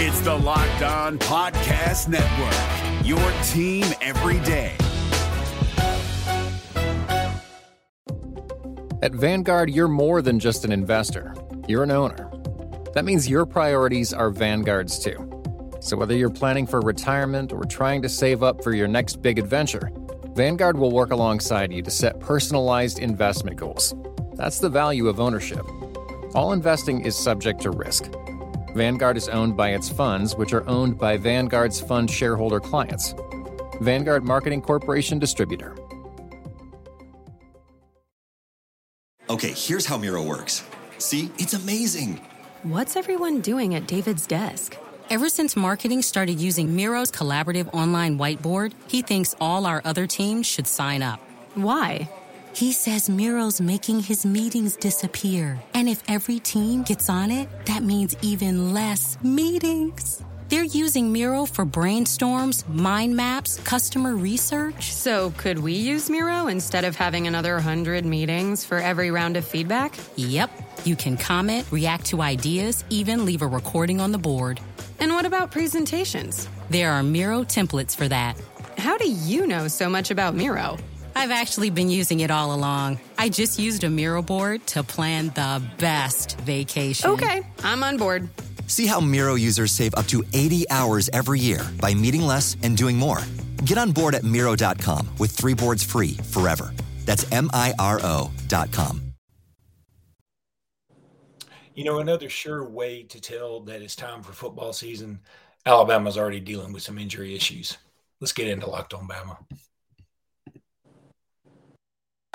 It's the Locked On Podcast Network, your team every day. At Vanguard, you're more than just an investor, you're an owner. That means your priorities are Vanguard's too. So whether you're planning for retirement or trying to save up for your next big adventure, Vanguard will work alongside you to set personalized investment goals. That's the value of ownership. All investing is subject to risk. Vanguard is owned by its funds, which are owned by Vanguard's fund shareholder clients. Vanguard Marketing Corporation Distributor. Okay, here's how Miro works. See, it's amazing. What's everyone doing at David's desk? Ever since marketing started using Miro's collaborative online whiteboard, he thinks all our other teams should sign up. Why? He says Miro's making his meetings disappear. And if every team gets on it, that means even less meetings. They're using Miro for brainstorms, mind maps, customer research. So, could we use Miro instead of having another 100 meetings for every round of feedback? Yep. You can comment, react to ideas, even leave a recording on the board. And what about presentations? There are Miro templates for that. How do you know so much about Miro? I've actually been using it all along. I just used a Miro board to plan the best vacation. Okay, I'm on board. See how Miro users save up to 80 hours every year by meeting less and doing more. Get on board at Miro.com with three boards free forever. That's M I R O.com. You know, another sure way to tell that it's time for football season, Alabama's already dealing with some injury issues. Let's get into Locked on Bama.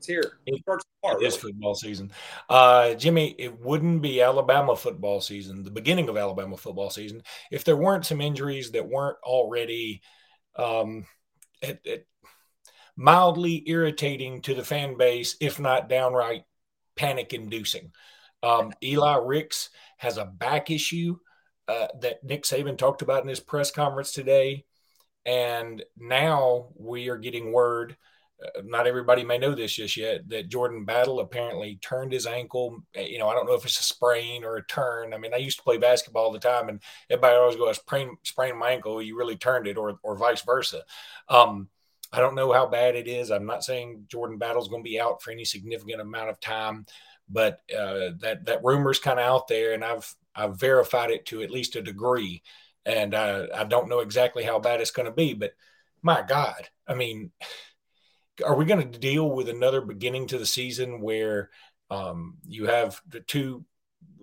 It's here. It starts tomorrow. It is football season. Uh, Jimmy, it wouldn't be Alabama football season, the beginning of Alabama football season, if there weren't some injuries that weren't already um, at, at mildly irritating to the fan base, if not downright panic inducing. Um, Eli Ricks has a back issue uh, that Nick Saban talked about in his press conference today. And now we are getting word, not everybody may know this just yet, that Jordan Battle apparently turned his ankle. Uh, you know, I don't know if it's a sprain or a turn. I mean, I used to play basketball all the time, and everybody always goes, sprain, sprain my ankle, you really turned it, or, or vice versa. Um, I don't know how bad it is. I'm not saying Jordan Battle's going to be out for any significant amount of time, but uh, that that rumor's kind of out there, and I've I've verified it to at least a degree, and I, I don't know exactly how bad it's going to be. But my God, I mean, are we going to deal with another beginning to the season where um, you have the two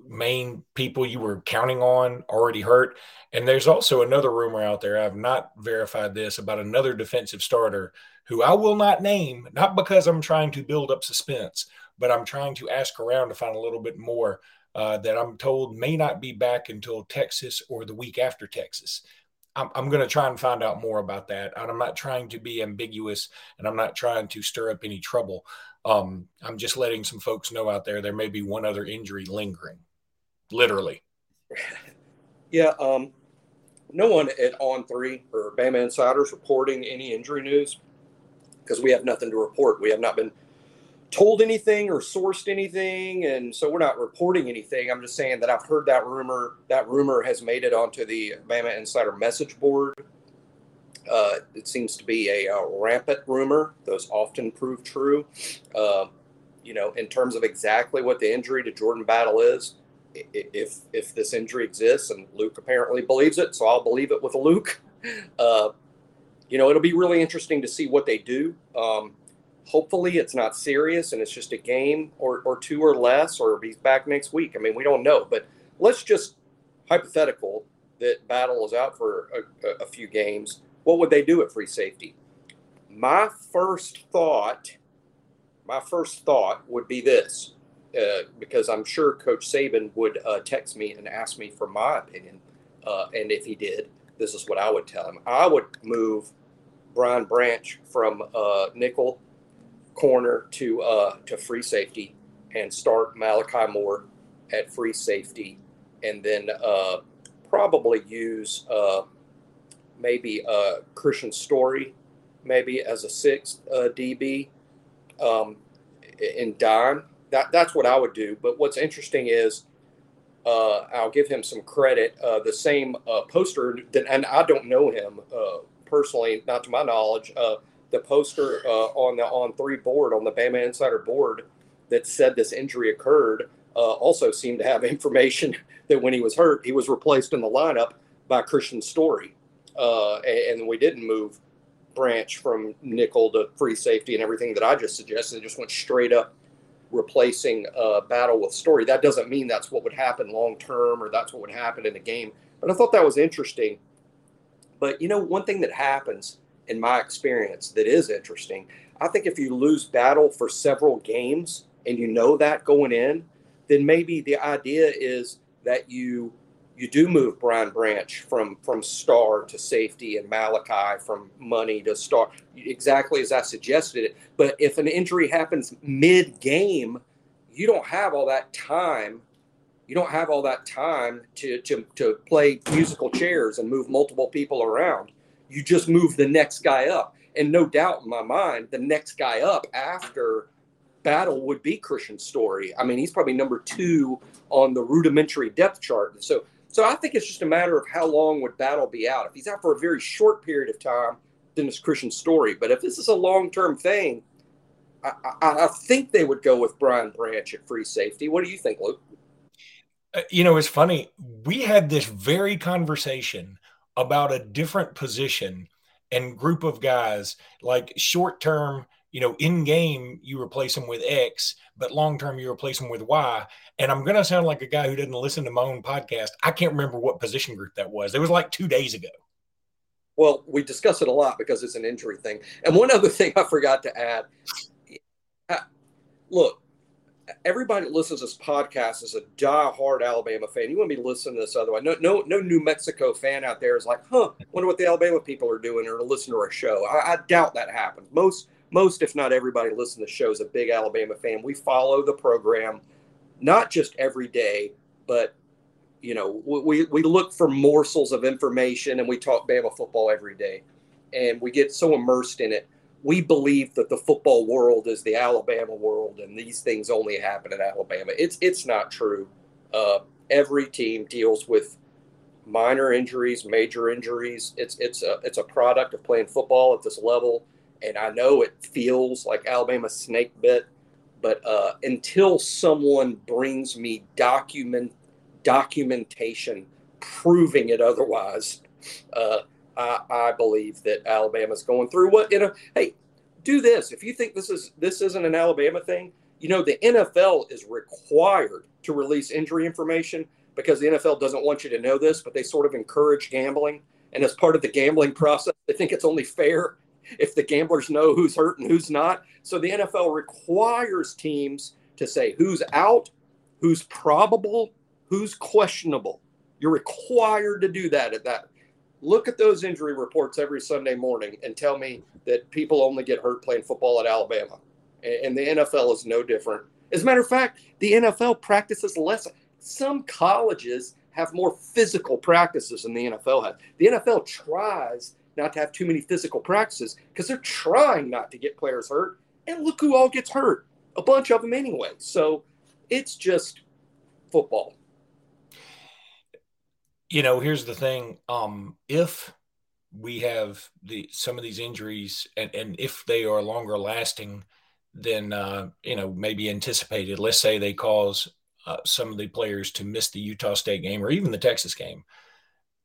main people you were counting on already hurt? And there's also another rumor out there. I've not verified this about another defensive starter who I will not name, not because I'm trying to build up suspense, but I'm trying to ask around to find a little bit more uh, that I'm told may not be back until Texas or the week after Texas. I'm, I'm going to try and find out more about that. And I'm not trying to be ambiguous and I'm not trying to stir up any trouble. Um, I'm just letting some folks know out there there may be one other injury lingering, literally. Yeah. Um, no one at On Three or Bama Insiders reporting any injury news because we have nothing to report. We have not been told anything or sourced anything, and so we're not reporting anything. I'm just saying that I've heard that rumor. That rumor has made it onto the Bama Insider message board. Uh, it seems to be a, a, rampant rumor. Those often prove true. Uh, you know, in terms of exactly what the injury to Jordan Battle is, if if this injury exists, and Luke apparently believes it, so I'll believe it with Luke. Uh, you know, it'll be really interesting to see what they do. Um, hopefully it's not serious and it's just a game or, or two or less or he's back next week. I mean we don't know but let's just hypothetical that battle is out for a, a few games. What would they do at free safety? My first thought my first thought would be this uh, because i'm sure coach saban would uh, text me and ask me for my opinion uh, and if he did this is what I would tell him. I would move Brian Branch from uh, nickel corner to uh, to free safety and start Malachi Moore at free safety, and then uh, probably use uh, maybe uh, Kristian Story, maybe as a sixth uh, DB um, in dime. That that's what I would do. But what's interesting is. Uh, I'll give him some credit. The same poster, that, and I don't know him personally, not to my knowledge. Uh, the poster uh, on the on three board on the Bama Insider board that said this injury occurred also seemed to have information that when he was hurt, he was replaced in the lineup by Kristian Story, and we didn't move Branch from nickel to free safety and everything that I just suggested. It just went straight up replacing uh, battle with story. That doesn't mean that's what would happen long term or that's what would happen in a game. But I thought that was interesting. But you know, one thing that happens in my experience that is interesting, I think if you lose battle for several games and you know that going in, then maybe the idea is that you you do move Brian Branch from from star to safety and Malachi from money to star, exactly as I suggested it. But if an injury happens mid game, you don't have all that time. You don't have all that time to, to, to play musical chairs and move multiple people around. You just move the next guy up. And no doubt in my mind, the next guy up after battle would be Kristian Story. I mean, he's probably number two on the rudimentary depth chart. So so I think it's just a matter of how long would Battle be out. If he's out for a very short period of time, then it's Kristian story. But if this is a long term thing, I, I, I, think they would go with Brian Branch at free safety. What do you think, Luke? Uh, you know, it's funny. We had this very conversation about a different position and group of guys, like short term you know, in game you replace them with X, but long term you replace them with Y. And I'm going to sound like a guy who didn't listen to my own podcast. I can't remember what position group that was. It was like two days ago. Well, we discuss it a lot because it's an injury thing. And one other thing I forgot to add uh, look, everybody that listens to this podcast is a die-hard Alabama fan. You want me to be listening to this otherwise. No, no, no New Mexico fan out there is like, huh, wonder what the Alabama people are doing or listen to our show. I, I doubt that happens. Most most, if not everybody, listen to the show is a big Alabama fan. We follow the program, not just every day, but you know, we, we look for morsels of information and we talk Bama football every day. And we get so immersed in it. We believe that the football world is the Alabama world and these things only happen at Alabama. It's it's not true. Uh, every team deals with minor injuries, major injuries. It's it's a it's a product of playing football at this level and I know it feels like Alabama snake bit, but uh, until someone brings me document documentation proving it otherwise, uh, I, I, believe that Alabama's going through what you know. Hey, do this if you think this is this isn't an Alabama thing. You know the NFL is required to release injury information because the NFL doesn't want you to know this, but they sort of encourage gambling. And as part of the gambling process, they think it's only fair if the gamblers know who's hurt and who's not. So the NFL requires teams to say who's out, who's probable, who's questionable. You're required to do that at that. Look at those injury reports every Sunday morning and tell me that people only get hurt playing football at Alabama. And the NFL is no different. As a matter of fact, the NFL practices less. Some colleges have more physical practices than the NFL has. The NFL tries not to have too many physical practices because they're trying not to get players hurt. And look who all gets hurt a bunch of them anyway. So it's just football. You know, here's the thing. Um, if we have the some of these injuries and, and if they are longer lasting than uh, you know maybe anticipated, let's say they cause uh, some of the players to miss the Utah State game or even the Texas game.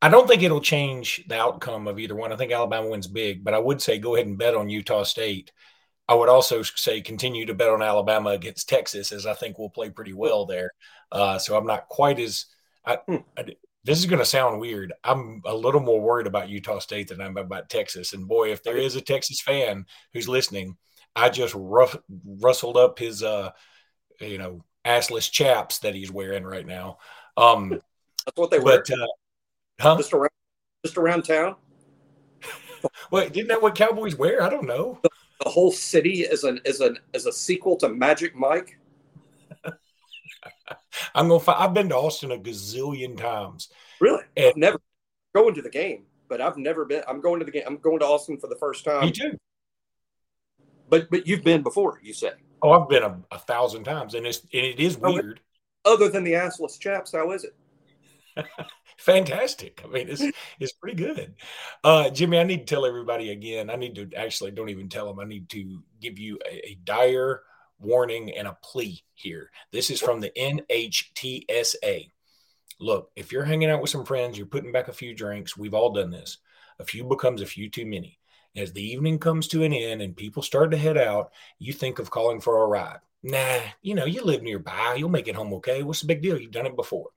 I don't think it'll change the outcome of either one. I think Alabama wins big, but I would say go ahead and bet on Utah State. I would also say continue to bet on Alabama against Texas, as I think we'll play pretty well there. Uh, so I'm not quite as. I, hmm. I, this is going to sound weird. I'm a little more worried about Utah State than I'm about Texas. And boy, if there is a Texas fan who's listening, I just rough, rustled up his, uh, you know, assless chaps that he's wearing right now. Um, That's what they wear. Uh, Huh? Just around just around town. Wait, didn't that what Cowboys wear? I don't know. The, the whole city is an is an is a sequel to Magic Mike. I'm gonna. Find, I've been to Austin a gazillion times. Really? And I've never going to the game, but I've never been. I'm going to the game. I'm going to Austin for the first time. Me too. But but you've been before, you say? Oh, I've been a, a thousand times, and it's and it is weird. Other than the assless chaps, how is it? Fantastic. I mean, it's it's pretty good. Uh, Jimmy, I need to tell everybody again. I need to actually don't even tell them. I need to give you a, a dire warning and a plea here. This is from the NHTSA. Look, if you're hanging out with some friends, you're putting back a few drinks. We've all done this. A few becomes a few too many. As the evening comes to an end and people start to head out, you think of calling for a ride. Nah, you know, you live nearby. You'll make it home okay. What's the big deal? You've done it before.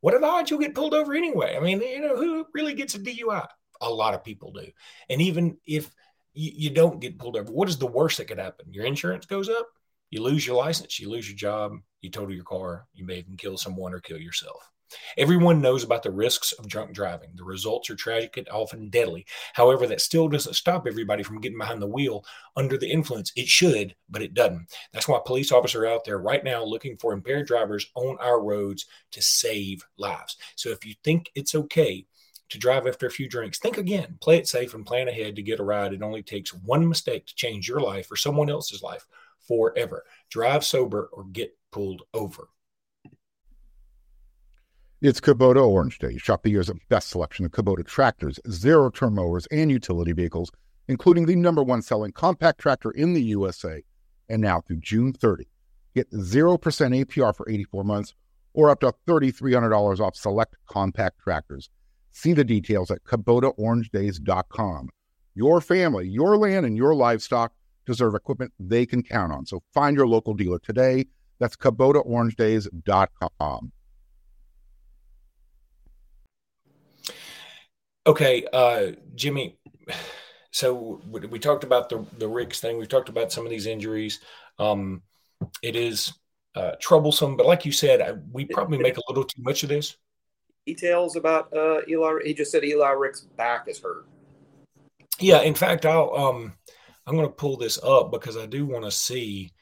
What are the odds you'll get pulled over anyway? I mean, you know, who really gets a DUI? A lot of people do. And even if you, you don't get pulled over, what is the worst that could happen? Your insurance goes up, you lose your license, you lose your job, you total your car, you may even kill someone or kill yourself. Everyone knows about the risks of drunk driving. The results are tragic and often deadly. However, that still doesn't stop everybody from getting behind the wheel under the influence. It should, but it doesn't. That's why police officers are out there right now looking for impaired drivers on our roads to save lives. So if you think it's okay to drive after a few drinks, think again, play it safe, and plan ahead to get a ride. It only takes one mistake to change your life or someone else's life forever. Drive sober or get pulled over. It's Kubota Orange Day. Shop the year's best selection of Kubota tractors, zero turn mowers, and utility vehicles, including the number one selling compact tractor in the USA. And now through June 30, get 0% APR for 84 months or up to $3,300 off select compact tractors. See the details at KubotaOrangeDays.com. Your family, your land, and your livestock deserve equipment they can count on. So find your local dealer today. That's KubotaOrangeDays.com. Okay, uh, Jimmy. So we talked about the the Ricks thing. We've talked about some of these injuries. Um, it is uh, troublesome, but like you said, I, we probably make a little too much of this. Details about uh, Eli. He just said Eli Rick's back is hurt. Yeah, in fact, I'll um, I'm going to pull this up because I do want to see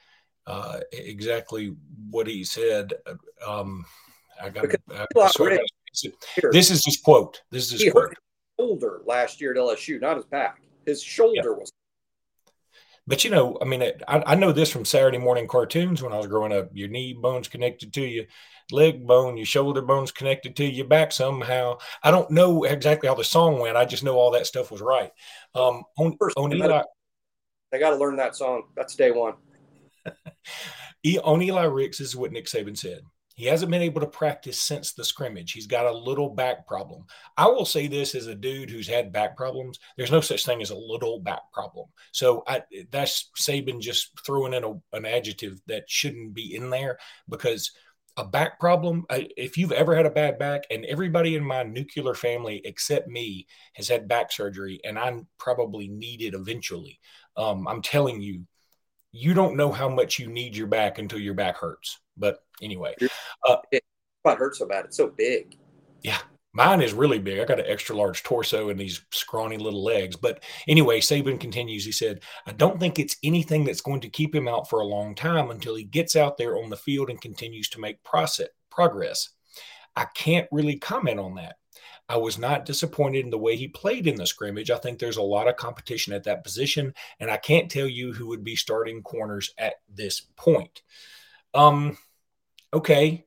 uh, exactly what he said. Um, I got. this is his quote. This is his quote shoulder last year at LSU, not his back. His shoulder yeah. was. But you know, I mean, I, I, know this from Saturday morning cartoons when I was growing up. Your knee bone's connected to your leg bone, your shoulder bone's connected to your back somehow. I don't know exactly how the song went. I just know all that stuff was right. Um, on, on Eli, they got to learn that song. That's day one. on Eli Ricks, is what Nick Saban said. He hasn't been able to practice since the scrimmage. He's got a little back problem. I will say this as a dude who's had back problems. There's no such thing as a little back problem. So I, that's Saban just throwing in a, an adjective that shouldn't be in there because a back problem. Uh, if you've ever had a bad back, and everybody in my nuclear family except me has had back surgery, and I'm probably needed eventually. Um, I'm telling you, you don't know how much you need your back until your back hurts. But anyway, uh, it hurts so bad. It's so big. Yeah. Mine is really big. I got an extra large torso and these scrawny little legs. But anyway, Saban continues. He said, I don't think it's anything that's going to keep him out for a long time until he gets out there on the field and continues to make process, progress. I can't really comment on that. I was not disappointed in the way he played in the scrimmage. I think there's a lot of competition at that position, and I can't tell you who would be starting corners at this point. Um, okay,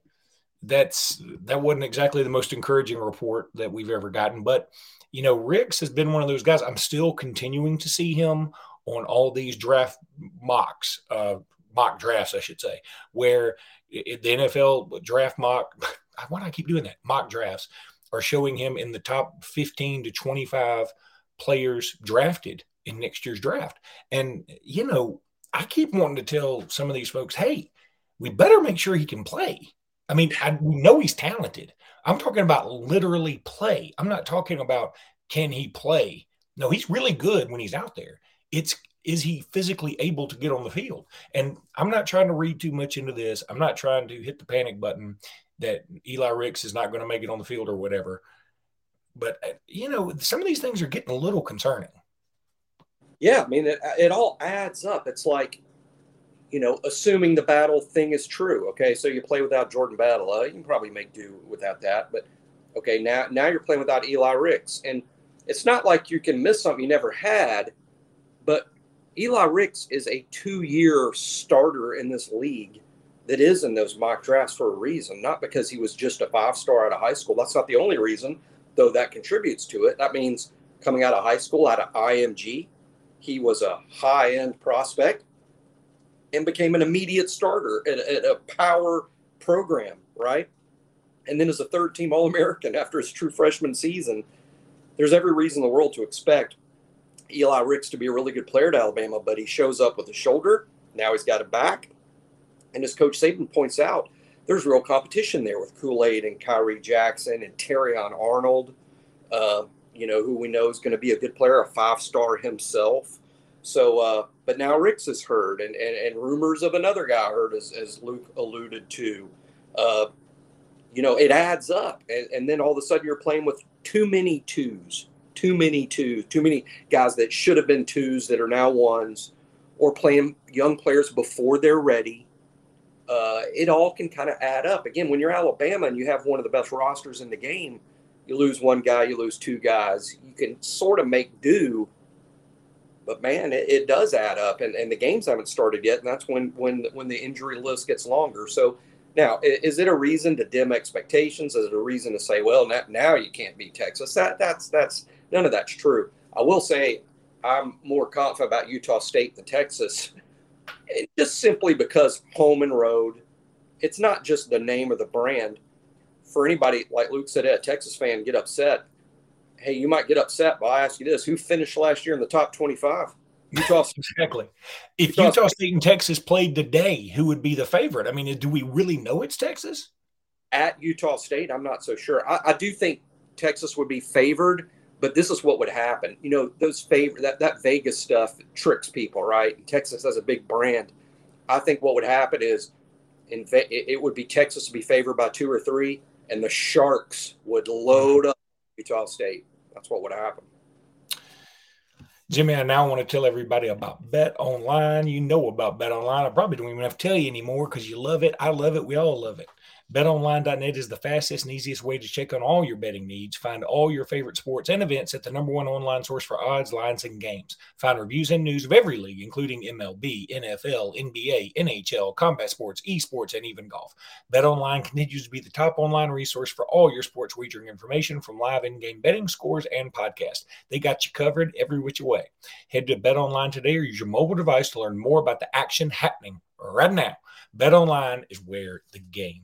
that's that wasn't exactly the most encouraging report that we've ever gotten, but you know, Ricks has been one of those guys. I'm still continuing to see him on all these draft mocks, uh, mock drafts, I should say, where the NFL draft mock. Why do I keep doing that? Mock drafts are showing him in the top 15 to 25 players drafted in next year's draft. And you know, I keep wanting to tell some of these folks, hey, we better make sure he can play. I mean, I know he's talented. I'm talking about literally play. I'm not talking about can he play. No, he's really good when he's out there. It's is he physically able to get on the field? And I'm not trying to read too much into this. I'm not trying to hit the panic button that Eli Ricks is not going to make it on the field or whatever. But uh, you know, some of these things are getting a little concerning. Yeah, I mean, it, it all adds up. It's like, you know, assuming the battle thing is true. Okay, so you play without Jordan Battle. Uh, you can probably make do without that. But okay, now now you're playing without Eli Ricks, and it's not like you can miss something you never had. But Eli Ricks is a two-year starter in this league that is in those mock drafts for a reason, not because he was just a five-star out of high school. That's not the only reason, though that contributes to it. That means coming out of high school, out of IMG, he was a high end prospect and became an immediate starter at, at a power program, right? And then as a third team All American after his true freshman season, there's every reason in the world to expect Eli Ricks to be a really good player at Alabama, but he shows up with a shoulder. Now he's got a back. And as Coach Saban points out, there's real competition there with Kool Aid and Khyree Jackson and Terrion Arnold. Uh, you know, who we know is going to be a good player, a five star himself. So, uh, but now Ricks is hurt, and, and, and rumors of another guy hurt, as, as Luke alluded to. Uh, you know, it adds up. And, and then all of a sudden you're playing with too many twos, too many twos, too many guys that should have been twos that are now ones, or playing young players before they're ready. Uh, it all can kind of add up. Again, when you're Alabama and you have one of the best rosters in the game, you lose one guy, you lose two guys. You can sort of make do, but man, it, it does add up, and, and the games haven't started yet, and that's when when when the injury list gets longer. So now, is it a reason to dim expectations? Is it a reason to say, well, now, now you can't beat Texas? That that's that's none of that's true. I will say I'm more confident about Utah State than Texas, just simply because home and road. It's not just the name of the brand for anybody, like Luke said, a Texas fan, get upset. Hey, you might get upset, but I ask you this: Who finished last year in the top twenty-five? Utah. exactly. If Utah, Utah State and Texas played today, who would be the favorite? I mean, do we really know it's Texas? At Utah State, I'm not so sure. I, I do think Texas would be favored, but this is what would happen. You know, those favor that that Vegas stuff tricks people, right? And Texas has a big brand. I think what would happen is, in it would be Texas to be favored by two or three, and the Sharks would load up Utah State. That's what would happen. Jimmy, I now want to tell everybody about Bet Online. You know about Bet Online. I probably don't even have to tell you anymore because you love it. I love it. We all love it. BetOnline.net is the fastest and easiest way to check on all your betting needs. Find all your favorite sports and events at the number one online source for odds, lines, and games. Find reviews and news of every league, including MLB, NFL, NBA, NHL, combat sports, esports, and even golf. BetOnline continues to be the top online resource for all your sports wagering information from live in-game betting, scores, and podcasts. They got you covered every which way. Head to BetOnline today or use your mobile device to learn more about the action happening right now. BetOnline is where the game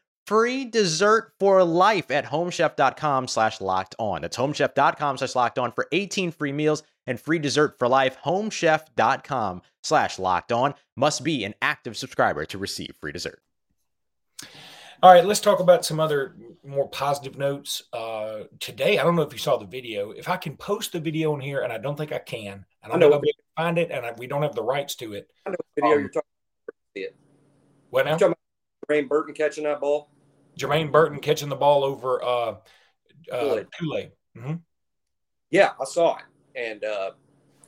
free dessert for life at homechef.com slash locked on. That's homechef.com slash locked on for 18 free meals and free dessert for life. Homechef.com slash locked on must be an active subscriber to receive free dessert. All right, let's talk about some other more positive notes. Uh, today, I don't know if you saw the video. If I can post the video in here, and I don't think I can, and I don't I know, know if I can find it, and I, we don't have the rights to it. I know the video um, you're talking about. What now? You're talking about Jermaine Burton catching that ball? Jermaine Burton catching the ball over uh, uh, Kool-Aid. Mm-hmm. Yeah, I saw it and uh,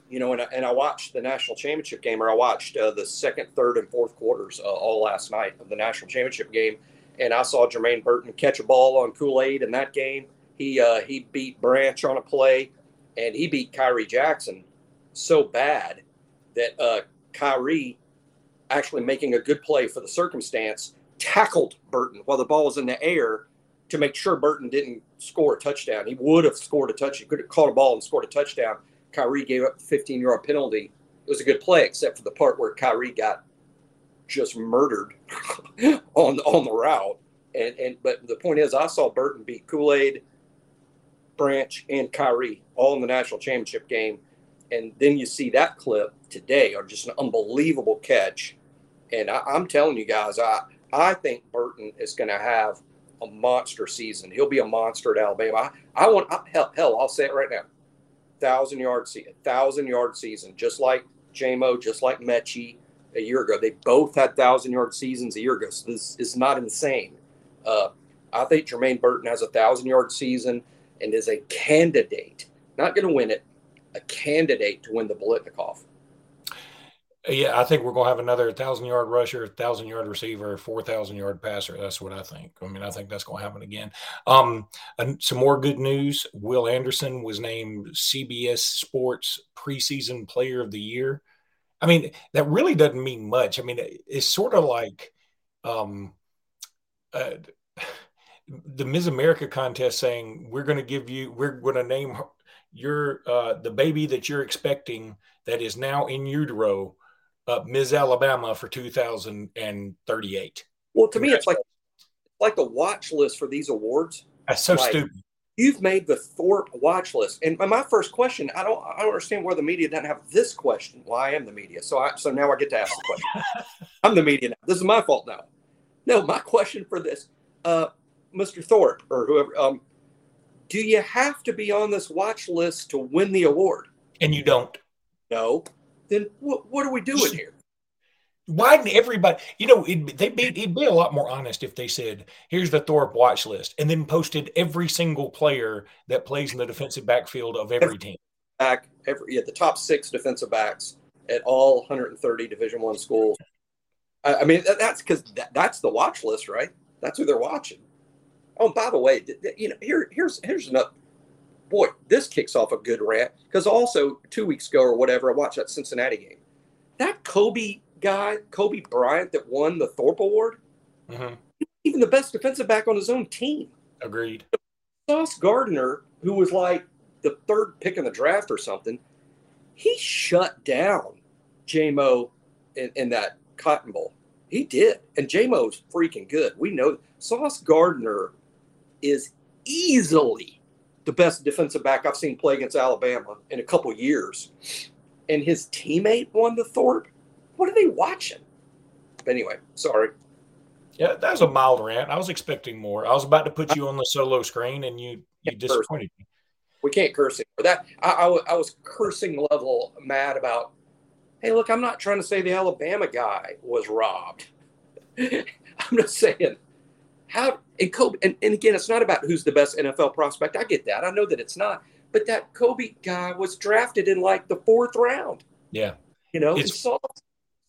you know, and I, and I watched the national championship game, or I watched uh, the second, third, and fourth quarters uh, all last night of the national championship game, and I saw Jermaine Burton catch a ball on Kool Aid in that game. He uh, he beat Branch on a play, and he beat Khyree Jackson so bad that uh, Khyree, actually making a good play for the circumstance, tackled Burton while the ball was in the air to make sure Burton didn't score a touchdown. He would have scored a touchdown. He could have caught a ball and scored a touchdown. Khyree gave up a 15 yard penalty. It was a good play, except for the part where Khyree got just murdered on on the route. And and but the point is, I saw Burton beat Kool Aid, Branch, and Khyree all in the national championship game. And then you see that clip today, or just an unbelievable catch. And I, I'm telling you guys, I I think Burton is going to have a monster season. He'll be a monster at Alabama. I, I want I, hell, hell, I'll say it right now. Thousand yard season, thousand yard season, just like JMO, just like Metchie a year ago. They both had thousand yard seasons a year ago. So this is not insane. Uh, I think Jermaine Burton has a thousand yard season and is a candidate, not going to win it, a candidate to win the Biletnikoff. Yeah, I think we're going to have another thousand yard rusher, thousand yard receiver, four thousand yard passer. That's what I think. I mean, I think that's going to happen again. Um, some more good news: Will Anderson was named CBS Sports Preseason Player of the Year. I mean, that really doesn't mean much. I mean, it's sort of like um, uh, the Miss America contest saying we're going to give you, we're going to name your uh, the baby that you're expecting that is now in utero uh, Ms. Alabama for 2038. Well, to me, it's like like the watch list for these awards. That's so like, stupid. You've made the Thorpe watch list, and my first question, I don't, I don't understand why the media doesn't have this question. Well, I am the media, so I, so now I get to ask the question. I'm the media now. This is my fault now. No, my question for this, uh, Mr. Thorpe or whoever, um, do you have to be on this watch list to win the award? And you don't. No then what, what are we doing here? Why didn't everybody? You know, it, they be it'd be a lot more honest if they said, "Here's the Thorpe watch list," and then posted every single player that plays in the defensive backfield of every team. Back every yeah, the top six defensive backs at all 130 Division One schools. I, I, mean, that's because that, that's the watch list, right? That's who they're watching. Oh, by the way, you know, here here's here's another boy, this kicks off a good rant because also two weeks ago or whatever, I watched that Cincinnati game. That Coby guy, Coby Bryant, that won the Thorpe Award, mm-hmm. even the best defensive back on his own team. Agreed. Sauce Gardner, who was like the third pick in the draft or something, he shut down JMO in, in that Cotton Bowl. He did. And JMO's freaking good. We know Sauce Gardner is easily the best defensive back I've seen play against Alabama in a couple years. And his teammate won the Thorpe. What are they watching? Anyway, sorry. Yeah, that was a mild rant. I was expecting more. I was about to put you on the solo screen, and you you disappointed me. We can't curse anymore. That I, I, I was cursing level mad about. Hey, look, I'm not trying to say the Alabama guy was robbed. I'm just saying how and Coby and, and again, it's not about who's the best NFL prospect. I get that. I know that it's not. But that Coby guy was drafted in like the fourth round. Yeah. You know, Sauce,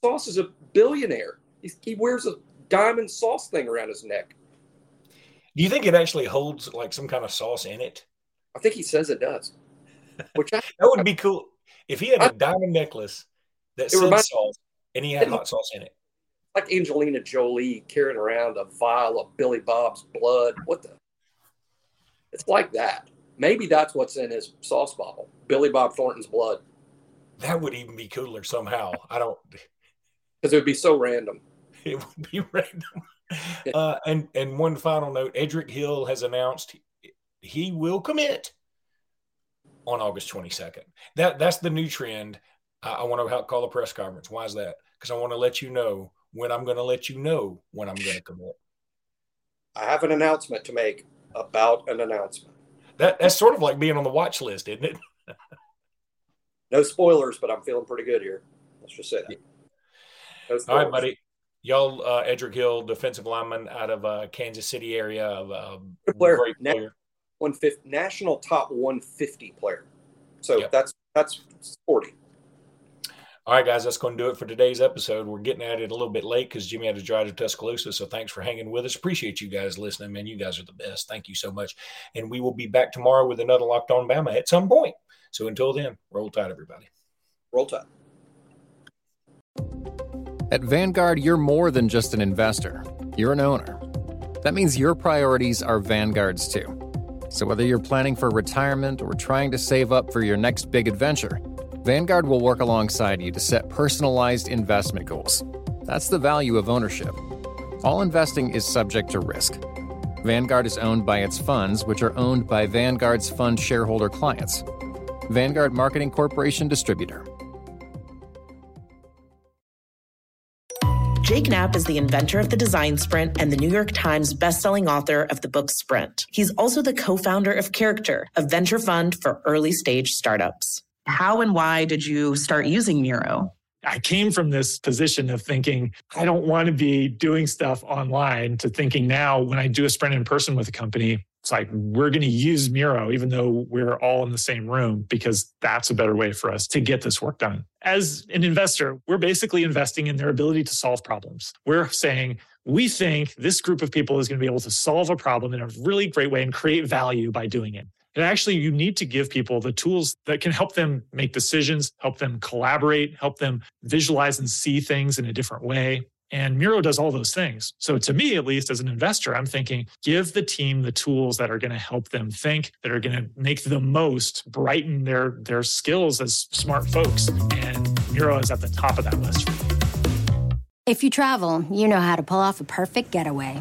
Sauce is a billionaire. He's, he wears a diamond sauce thing around his neck. Do you think it actually holds like some kind of sauce in it? I think he says it does. Which I, that would be cool if he had a I, diamond necklace that said sauce and he had hot sauce in it like Angelina Jolie carrying around a vial of Billy Bob's blood. What the? It's like that. Maybe that's what's in his sauce bottle. Billy Bob Thornton's blood. That would even be cooler somehow. I don't. Because it would be so random. It would be random. uh, and and one final note: Edric Hill has announced he will commit on August 22nd. That that's the new trend. I, I want to help call a press conference. Why is that? Because I want to let you know when I'm going to let you know when I'm going to commit. I have an announcement to make about an announcement. That that's sort of like being on the watch list, isn't it? no spoilers, but I'm feeling pretty good here. Let's just say that. No All right, buddy. Y'all, uh, Edric Hill, defensive lineman out of uh, Kansas City area, of uh, player, great player. 150, national top 150 player. So yep. that's that's sporty. All right, guys, that's going to do it for today's episode. We're getting at it a little bit late because Jimmy had to drive to Tuscaloosa. So thanks for hanging with us. Appreciate you guys listening, man. You guys are the best. Thank you so much. And we will be back tomorrow with another Locked On Bama at some point. So until then, roll tide, everybody. Roll tide. At Vanguard, you're more than just an investor, you're an owner. That means your priorities are Vanguard's too. So whether you're planning for retirement or trying to save up for your next big adventure, Vanguard will work alongside you to set personalized investment goals. That's the value of ownership. All investing is subject to risk. Vanguard is owned by its funds, which are owned by Vanguard's fund shareholder clients. Vanguard Marketing Corporation Distributor. Jake Knapp is the inventor of the design sprint and the New York Times bestselling author of the book Sprint. He's also the co founder of Character, a venture fund for early stage startups. How and why did you start using Miro? I came from this position of thinking, I don't want to be doing stuff online to thinking now when I do a sprint in person with a company, it's like we're going to use Miro, even though we're all in the same room, because that's a better way for us to get this work done. As an investor, we're basically investing in their ability to solve problems. We're saying, we think this group of people is going to be able to solve a problem in a really great way and create value by doing it. And actually, you need to give people the tools that can help them make decisions, help them collaborate, help them visualize and see things in a different way. And Miro does all those things. So, to me, at least as an investor, I'm thinking give the team the tools that are going to help them think, that are going to make the most, brighten their, their skills as smart folks. And Miro is at the top of that list. If you travel, you know how to pull off a perfect getaway.